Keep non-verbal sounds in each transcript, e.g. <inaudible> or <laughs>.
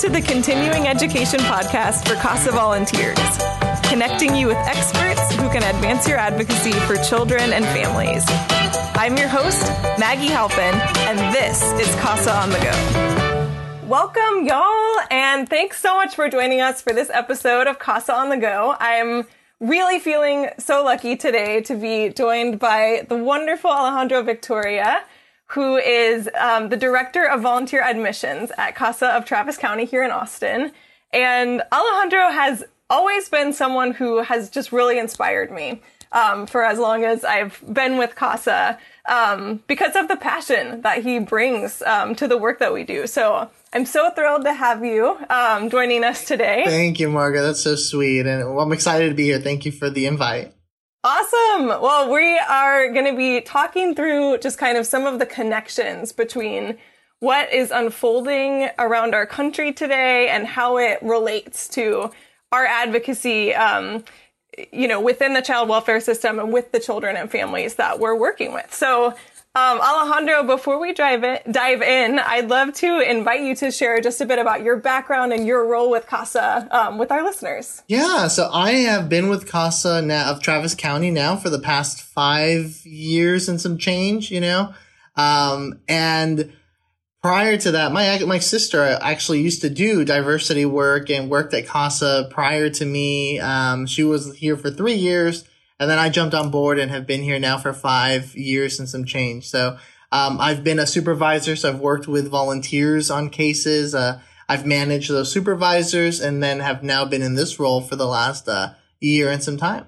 to the Continuing Education Podcast for CASA volunteers, connecting you with experts who can advance your advocacy for children and families. I'm your host, Maggie Halpin, and this is CASA on the Go. Welcome, y'all, and thanks so much for joining us for this episode of CASA on the Go. I'm really feeling so lucky today to be joined by the wonderful Alejandro Victoria who is um, the director of volunteer admissions at CASA of Travis County here in Austin. And Alejandro has always been someone who has just really inspired me um, for as long as I've been with CASA um, because of the passion that he brings um, to the work that we do. So I'm so thrilled to have you um, joining us today. Thank you, Margaret. That's so sweet. And well, I'm excited to be here. Thank you for the invite. Awesome. Well, we are going to be talking through just kind of some of the connections between what is unfolding around our country today and how it relates to our advocacy, um, you know, within the child welfare system and with the children and families that we're working with. So um, Alejandro, before we dive in, dive in, I'd love to invite you to share just a bit about your background and your role with CASA um, with our listeners. Yeah, so I have been with CASA now of Travis County now for the past five years and some change, you know, um, and prior to that, my my sister actually used to do diversity work and worked at CASA prior to me. Um, she was here for three years and then I jumped on board and have been here now for five years and some change. So um, I've been a supervisor, so I've worked with volunteers on cases. Uh, I've managed those supervisors and then have now been in this role for the last uh, year and some time.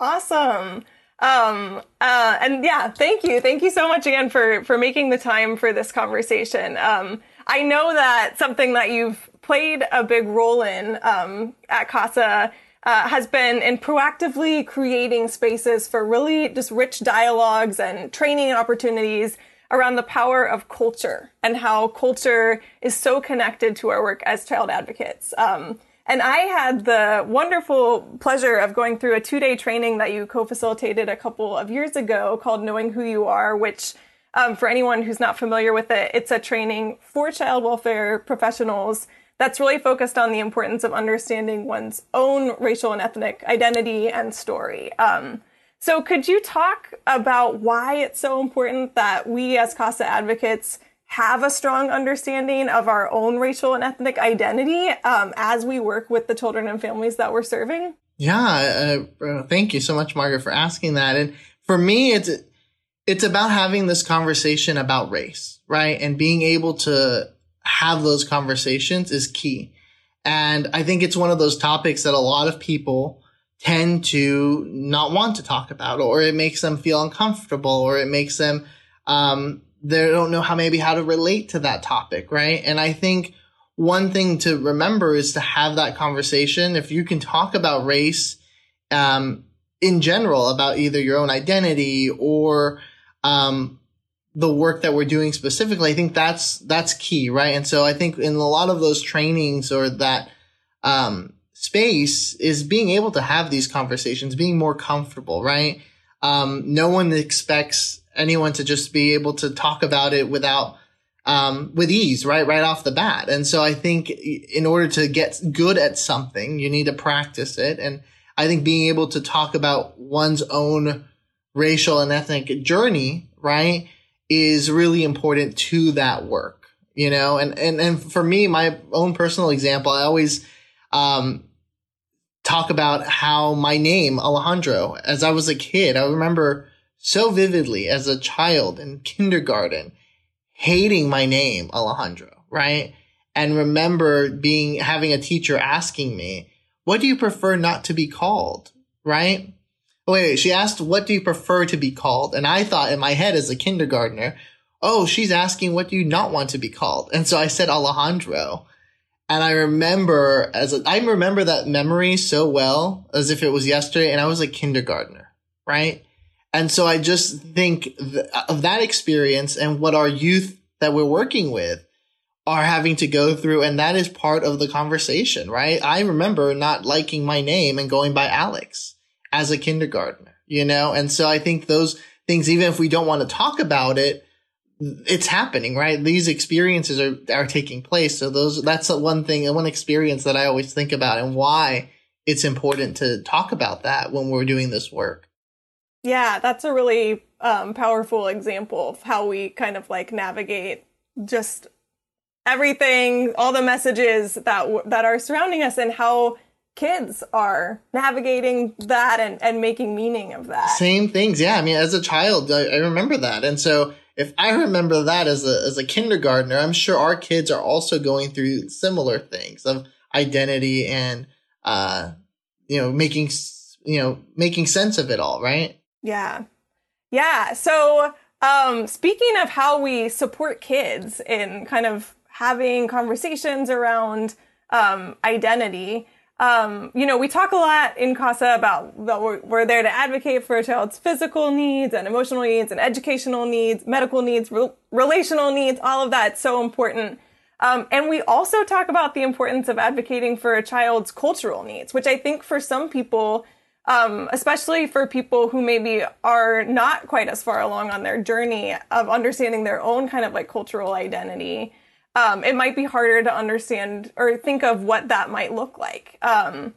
Awesome. Um, uh, and yeah, thank you. Thank you so much again for, for making the time for this conversation. Um, I know that something that you've played a big role in, um, at CASA uh, has been in proactively creating spaces for really just rich dialogues and training opportunities around the power of culture and how culture is so connected to our work as child advocates. Um, and I had the wonderful pleasure of going through a two day training that you co facilitated a couple of years ago called Knowing Who You Are, which um, for anyone who's not familiar with it, it's a training for child welfare professionals that's really focused on the importance of understanding one's own racial and ethnic identity and story. Um, so, could you talk about why it's so important that we as CASA advocates have a strong understanding of our own racial and ethnic identity um, as we work with the children and families that we're serving? Yeah, uh, uh thank you so much, Margaret, for asking that. And for me, it's it's about having this conversation about race, right, and being able to have those conversations is key. And I think it's one of those topics that a lot of people tend to not want to talk about, or it makes them feel uncomfortable, or it makes them, um, they don't know how maybe how to relate to that topic, right? And I think one thing to remember is to have that conversation. If you can talk about race, um, in general, about either your own identity or, um, the work that we're doing specifically, I think that's that's key, right? And so I think in a lot of those trainings or that um, space is being able to have these conversations, being more comfortable, right? Um, no one expects anyone to just be able to talk about it without um, with ease, right, right off the bat. And so I think in order to get good at something, you need to practice it. And I think being able to talk about one's own racial and ethnic journey, right, is really important to that work, you know? And, and, and for me, my own personal example, I always, um, talk about how my name, Alejandro, as I was a kid, I remember so vividly as a child in kindergarten, hating my name, Alejandro, right? And remember being, having a teacher asking me, what do you prefer not to be called? Right? Wait, she asked, what do you prefer to be called? And I thought in my head as a kindergartner, oh, she's asking, what do you not want to be called? And so I said Alejandro. And I remember as a, I remember that memory so well as if it was yesterday and I was a kindergartner, right? And so I just think th- of that experience and what our youth that we're working with are having to go through. And that is part of the conversation, right? I remember not liking my name and going by Alex as a kindergartner, you know? And so I think those things, even if we don't want to talk about it, it's happening, right? These experiences are, are taking place. So those, that's the one thing, one experience that I always think about and why it's important to talk about that when we're doing this work. Yeah, that's a really um, powerful example of how we kind of like navigate just everything, all the messages that that are surrounding us, and how kids are navigating that and, and making meaning of that. Same things, yeah. I mean, as a child, I, I remember that, and so if I remember that as a as a kindergartner, I'm sure our kids are also going through similar things of identity and uh, you know, making you know making sense of it all, right? Yeah, yeah. So, um, speaking of how we support kids in kind of having conversations around um, identity. Um, you know, we talk a lot in CASA about that we're, we're, there to advocate for a child's physical needs and emotional needs and educational needs, medical needs, re- relational needs, all of that. so important. Um, and we also talk about the importance of advocating for a child's cultural needs, which I think for some people, um, especially for people who maybe are not quite as far along on their journey of understanding their own kind of like cultural identity, um, it might be harder to understand or think of what that might look like. Um,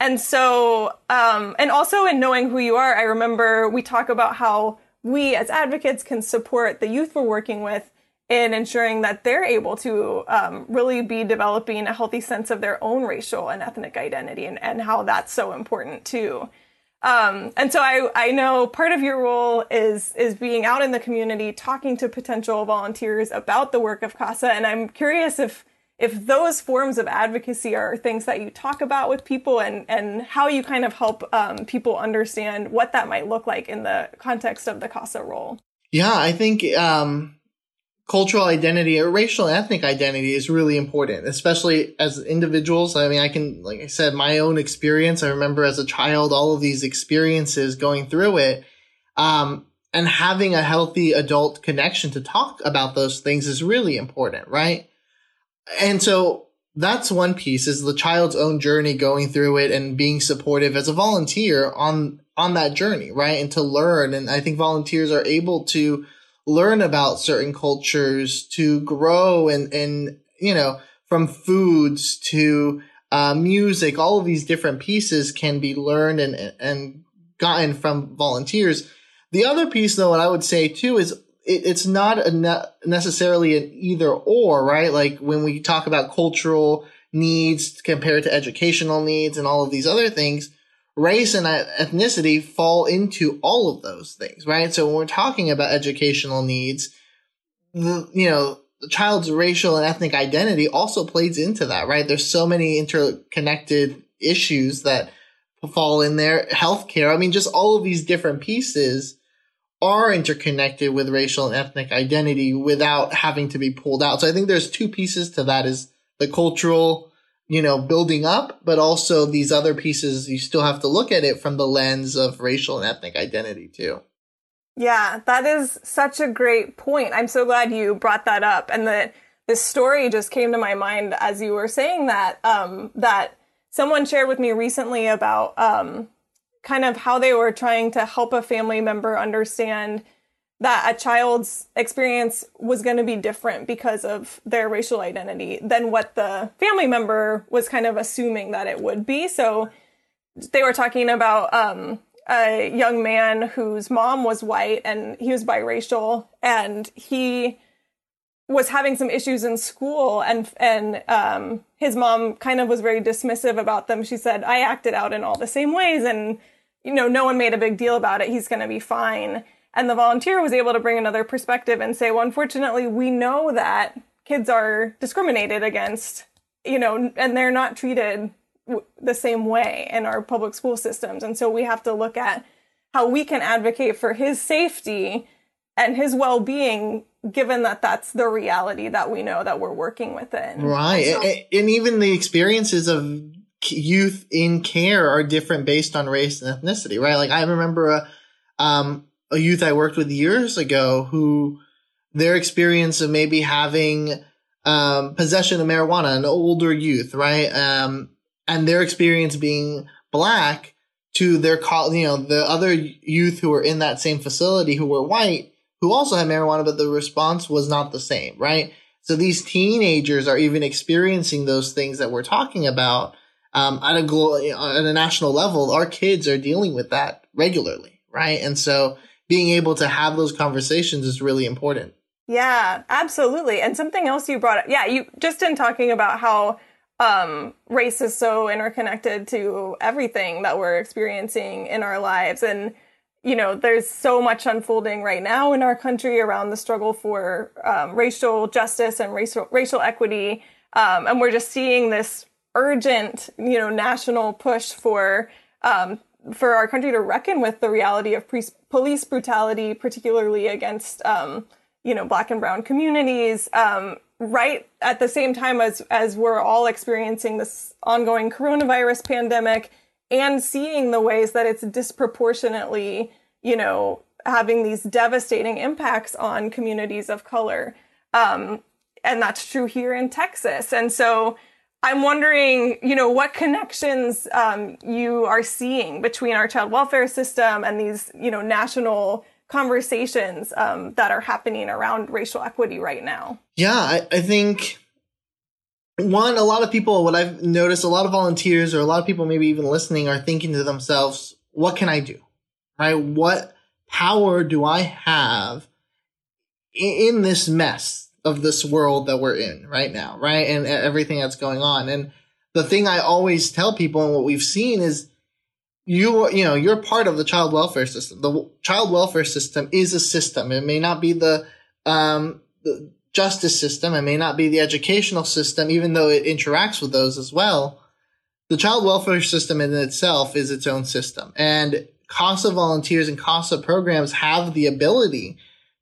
and so, um, and also in knowing who you are, I remember we talk about how we as advocates can support the youth we're working with in ensuring that they're able to um, really be developing a healthy sense of their own racial and ethnic identity and, and how that's so important too. Um, and so I, I know part of your role is is being out in the community talking to potential volunteers about the work of CASA. And I'm curious if if those forms of advocacy are things that you talk about with people and, and how you kind of help um, people understand what that might look like in the context of the CASA role. Yeah, I think um, cultural identity or racial and ethnic identity is really important, especially as individuals. I mean, I can, like I said, my own experience. I remember as a child, all of these experiences going through it. Um, and having a healthy adult connection to talk about those things is really important, right? And so that's one piece is the child's own journey going through it and being supportive as a volunteer on, on that journey, right? And to learn. And I think volunteers are able to learn about certain cultures, to grow and, and, you know, from foods to uh, music, all of these different pieces can be learned and, and gotten from volunteers. The other piece, though, what I would say too is it, it's not ne- necessarily an either or, right? Like when we talk about cultural needs compared to educational needs and all of these other things, race and ethnicity fall into all of those things, right? So when we're talking about educational needs, the, you know, the child's racial and ethnic identity also plays into that, right? There's so many interconnected issues that fall in there. Healthcare. I mean, just all of these different pieces are interconnected with racial and ethnic identity without having to be pulled out. So I think there's two pieces to that is the cultural you know, building up, but also these other pieces, you still have to look at it from the lens of racial and ethnic identity too. Yeah, that is such a great point. I'm so glad you brought that up. And that this story just came to my mind as you were saying that, um, that someone shared with me recently about, um, kind of how they were trying to help a family member understand that a child's experience was going to be different because of their racial identity than what the family member was kind of assuming that it would be. So they were talking about um, a young man whose mom was white and he was biracial, and he was having some issues in school and and um, his mom kind of was very dismissive about them. She said, "I acted out in all the same ways and you know, no one made a big deal about it. He's going to be fine." And the volunteer was able to bring another perspective and say, well, unfortunately, we know that kids are discriminated against, you know, and they're not treated w- the same way in our public school systems. And so we have to look at how we can advocate for his safety and his well-being given that that's the reality that we know that we're working within. Right. So, and, and even the experiences of youth in care are different based on race and ethnicity right? Like i remember a um a youth I worked with years ago who their experience of maybe having um, possession of marijuana, an older youth, right? Um, and their experience being black to their, call you know, the other youth who were in that same facility who were white who also had marijuana, but the response was not the same, right? So these teenagers are even experiencing those things that we're talking about um, at a glo- at a national level. Our kids are dealing with that regularly, right? And so being able to have those conversations is really important. Yeah, absolutely. And something else you brought up, yeah, you just in talking about how um, race is so interconnected to everything that we're experiencing in our lives. And, you know, there's so much unfolding right now in our country around the struggle for um, racial justice and racial, racial equity. Um, and we're just seeing this urgent, you know, national push for, um, for our country to reckon with the reality of pre- police brutality, particularly against, um, you know, black and brown communities, um, right at the same time as as we're all experiencing this ongoing coronavirus pandemic and seeing the ways that it's disproportionately, you know, having these devastating impacts on communities of color. Um, and that's true here in Texas. And so I'm wondering, you know, what connections um, you are seeing between our child welfare system and these, you know, national conversations um, that are happening around racial equity right now? Yeah, I, I think one, a lot of people, what I've noticed, a lot of volunteers or a lot of people maybe even listening are thinking to themselves, what can I do? Right? What power do I have in, in this mess of this world that we're in right now? Right? And everything that's going on. And the thing I always tell people and what we've seen is you you know you're part of the child welfare system. The child welfare system is a system. It may not be the um, the justice system. It may not be the educational system, even though it interacts with those as well. The child welfare system in itself is its own system, and CASA volunteers and CASA programs have the ability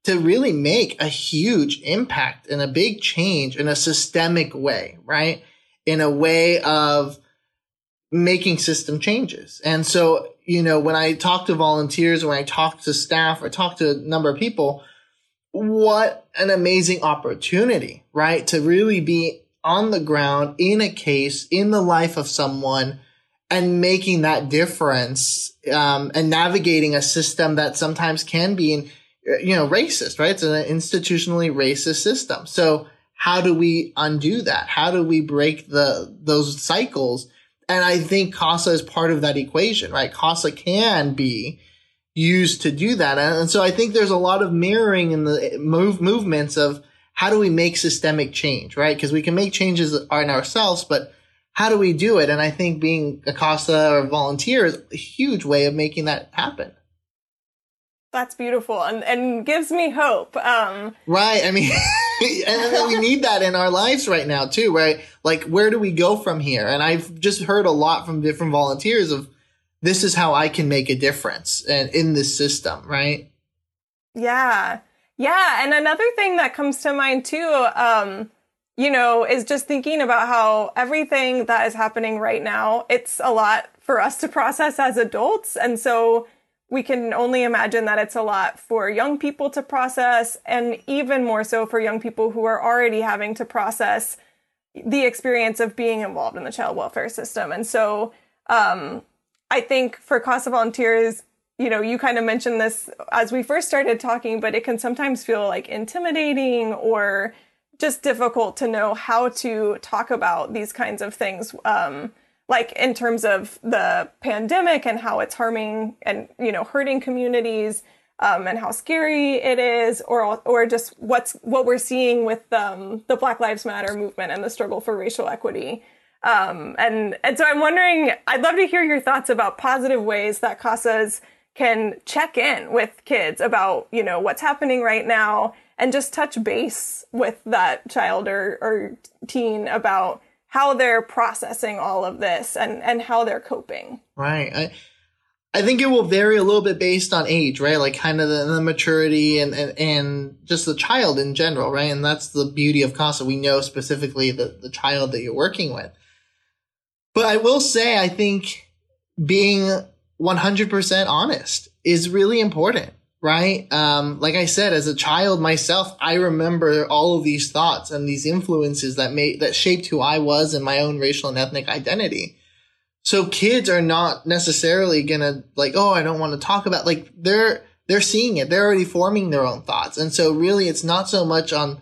to really make a huge impact and a big change in a systemic way, right? In a way of making system changes. And so, you know, when I talk to volunteers, when I talk to staff I talk to a number of people, what an amazing opportunity, right? To really be on the ground in a case in the life of someone and making that difference um, and navigating a system that sometimes can be Uh, you know racist right it's an institutionally racist system so how do we undo that how do we break the those cycles and I think CASA is part of that equation, right? CASA can be used to do that. And so I think there's a lot of mirroring in the eh, move movements of how do we make systemic change, right? Because we can make changes in ourselves, but how do we do it? And I think being a CASA or volunteer is a huge way of making that happen. That's beautiful and, and gives me hope. Um, right. I mean, <laughs> and we need that in our lives right now too, right? Like, where do we go from here? And I've just heard a lot from different volunteers of this is how I can make a difference and in this system, right? Yeah. Yeah. And another thing that comes to mind too, um, you know, is just thinking about how everything that is happening right now, it's a lot for us to process as adults. And so, we can only imagine that it's a lot for young people to process and even more so for young people who are already having to process the experience of being involved in the child welfare system. And so um, I think for CASA volunteers, you know, you kind of mentioned this as we first started talking, but it can sometimes feel like intimidating or just difficult to know how to talk about these kinds of things. Um, like in terms of the pandemic and how it's harming and you know hurting communities um, and how scary it is, or or just what's what we're seeing with um, the Black Lives Matter movement and the struggle for racial equity. Um, and and so I'm wondering, I'd love to hear your thoughts about positive ways that CASAs can check in with kids about you know what's happening right now and just touch base with that child or, or teen about how they're processing all of this and and how they're coping. Right. I I think it will vary a little bit based on age, right? Like kind of the, the maturity and, and and just the child in general, right? And that's the beauty of CASA. We know specifically the, the child that you're working with. But I will say I think being 100% honest is really important right? Um, like I said, as a child myself, I remember all of these thoughts and these influences that made, that shaped who I was and my own racial and ethnic identity. So kids are not necessarily gonna like, oh, I don't want to talk about, like, they're, they're seeing it. They're already forming their own thoughts. And so really it's not so much on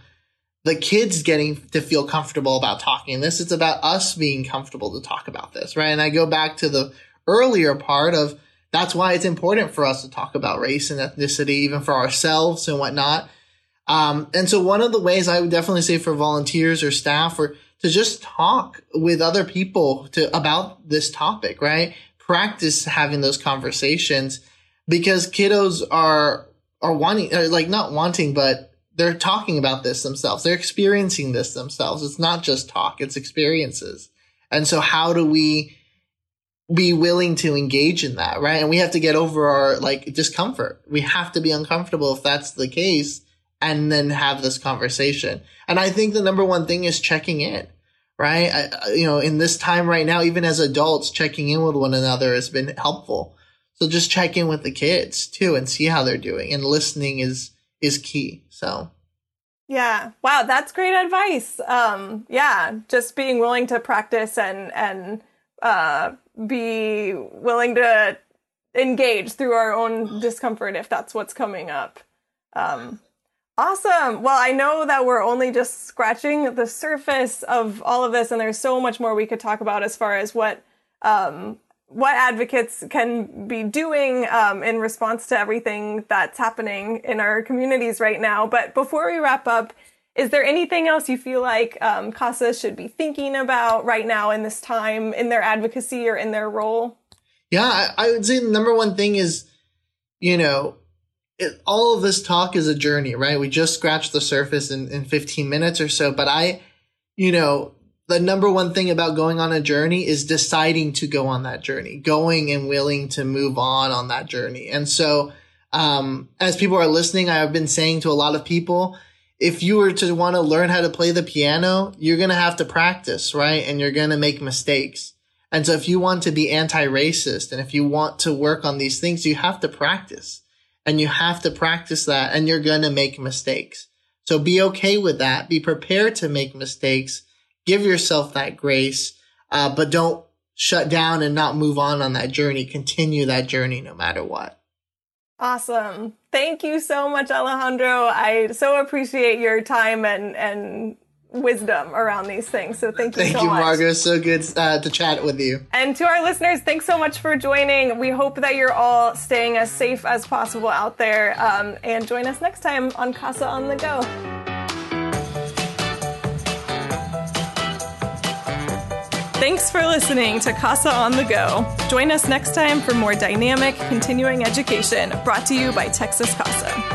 the kids getting to feel comfortable about talking this. It's about us being comfortable to talk about this, right? And I go back to the earlier part of that's why it's important for us to talk about race and ethnicity, even for ourselves and whatnot. Um, and so one of the ways I would definitely say for volunteers or staff or to just talk with other people to about this topic, right? Practice having those conversations because kiddos are are wanting like not wanting but they're talking about this themselves. They're experiencing this themselves. It's not just talk, it's experiences. And so how do we be willing to engage in that, right? And we have to get over our like discomfort. We have to be uncomfortable if that's the case and then have this conversation. And I think the number one thing is checking in, right? I, you know, in this time right now, even as adults, checking in with one another has been helpful. So just check in with the kids too and see how they're doing. And listening is is key. So yeah. Wow, that's great advice. Um yeah, just being willing to practice and and uh be willing to engage through our own discomfort if that's what's coming up. Um Awesome. Well, I know that we're only just scratching the surface of all of this, and there's so much more we could talk about as far as what um, what advocates can be doing um, in response to everything that's happening in our communities right now. But before we wrap up, is there anything else you feel like um, CASA should be thinking about right now in this time in their advocacy or in their role? Yeah, I, I would say the number one thing is, you know, it, all of this talk is a journey, right? We just scratched the surface in, in 15 minutes or so, but I, you know, the number one thing about going on a journey is deciding to go on that journey, going and willing to move on on that journey. And so, um, as people are listening, I've been saying to a lot of people, if you were to want to learn how to play the piano, you're going to have to practice, right? And you're going to make mistakes. And so if you want to be anti-racist and if you want to work on these things, you have to practice and you have to practice that and you're going to make mistakes. So be okay with that. Be prepared to make mistakes give yourself that grace, uh, but don't shut down and not move on on that journey. Continue that journey no matter what. Awesome. Thank you so much, Alejandro. I so appreciate your time and, and wisdom around these things. So thank you thank so you, much. Margot. So good uh, to chat with you. And to our listeners, thanks so much for joining. We hope that you're all staying as safe as possible out there. Um, and join us next time on Casa on the Go. Thanks for listening to CASA on the Go. Join us next time for more dynamic continuing education brought to you by Texas CASA.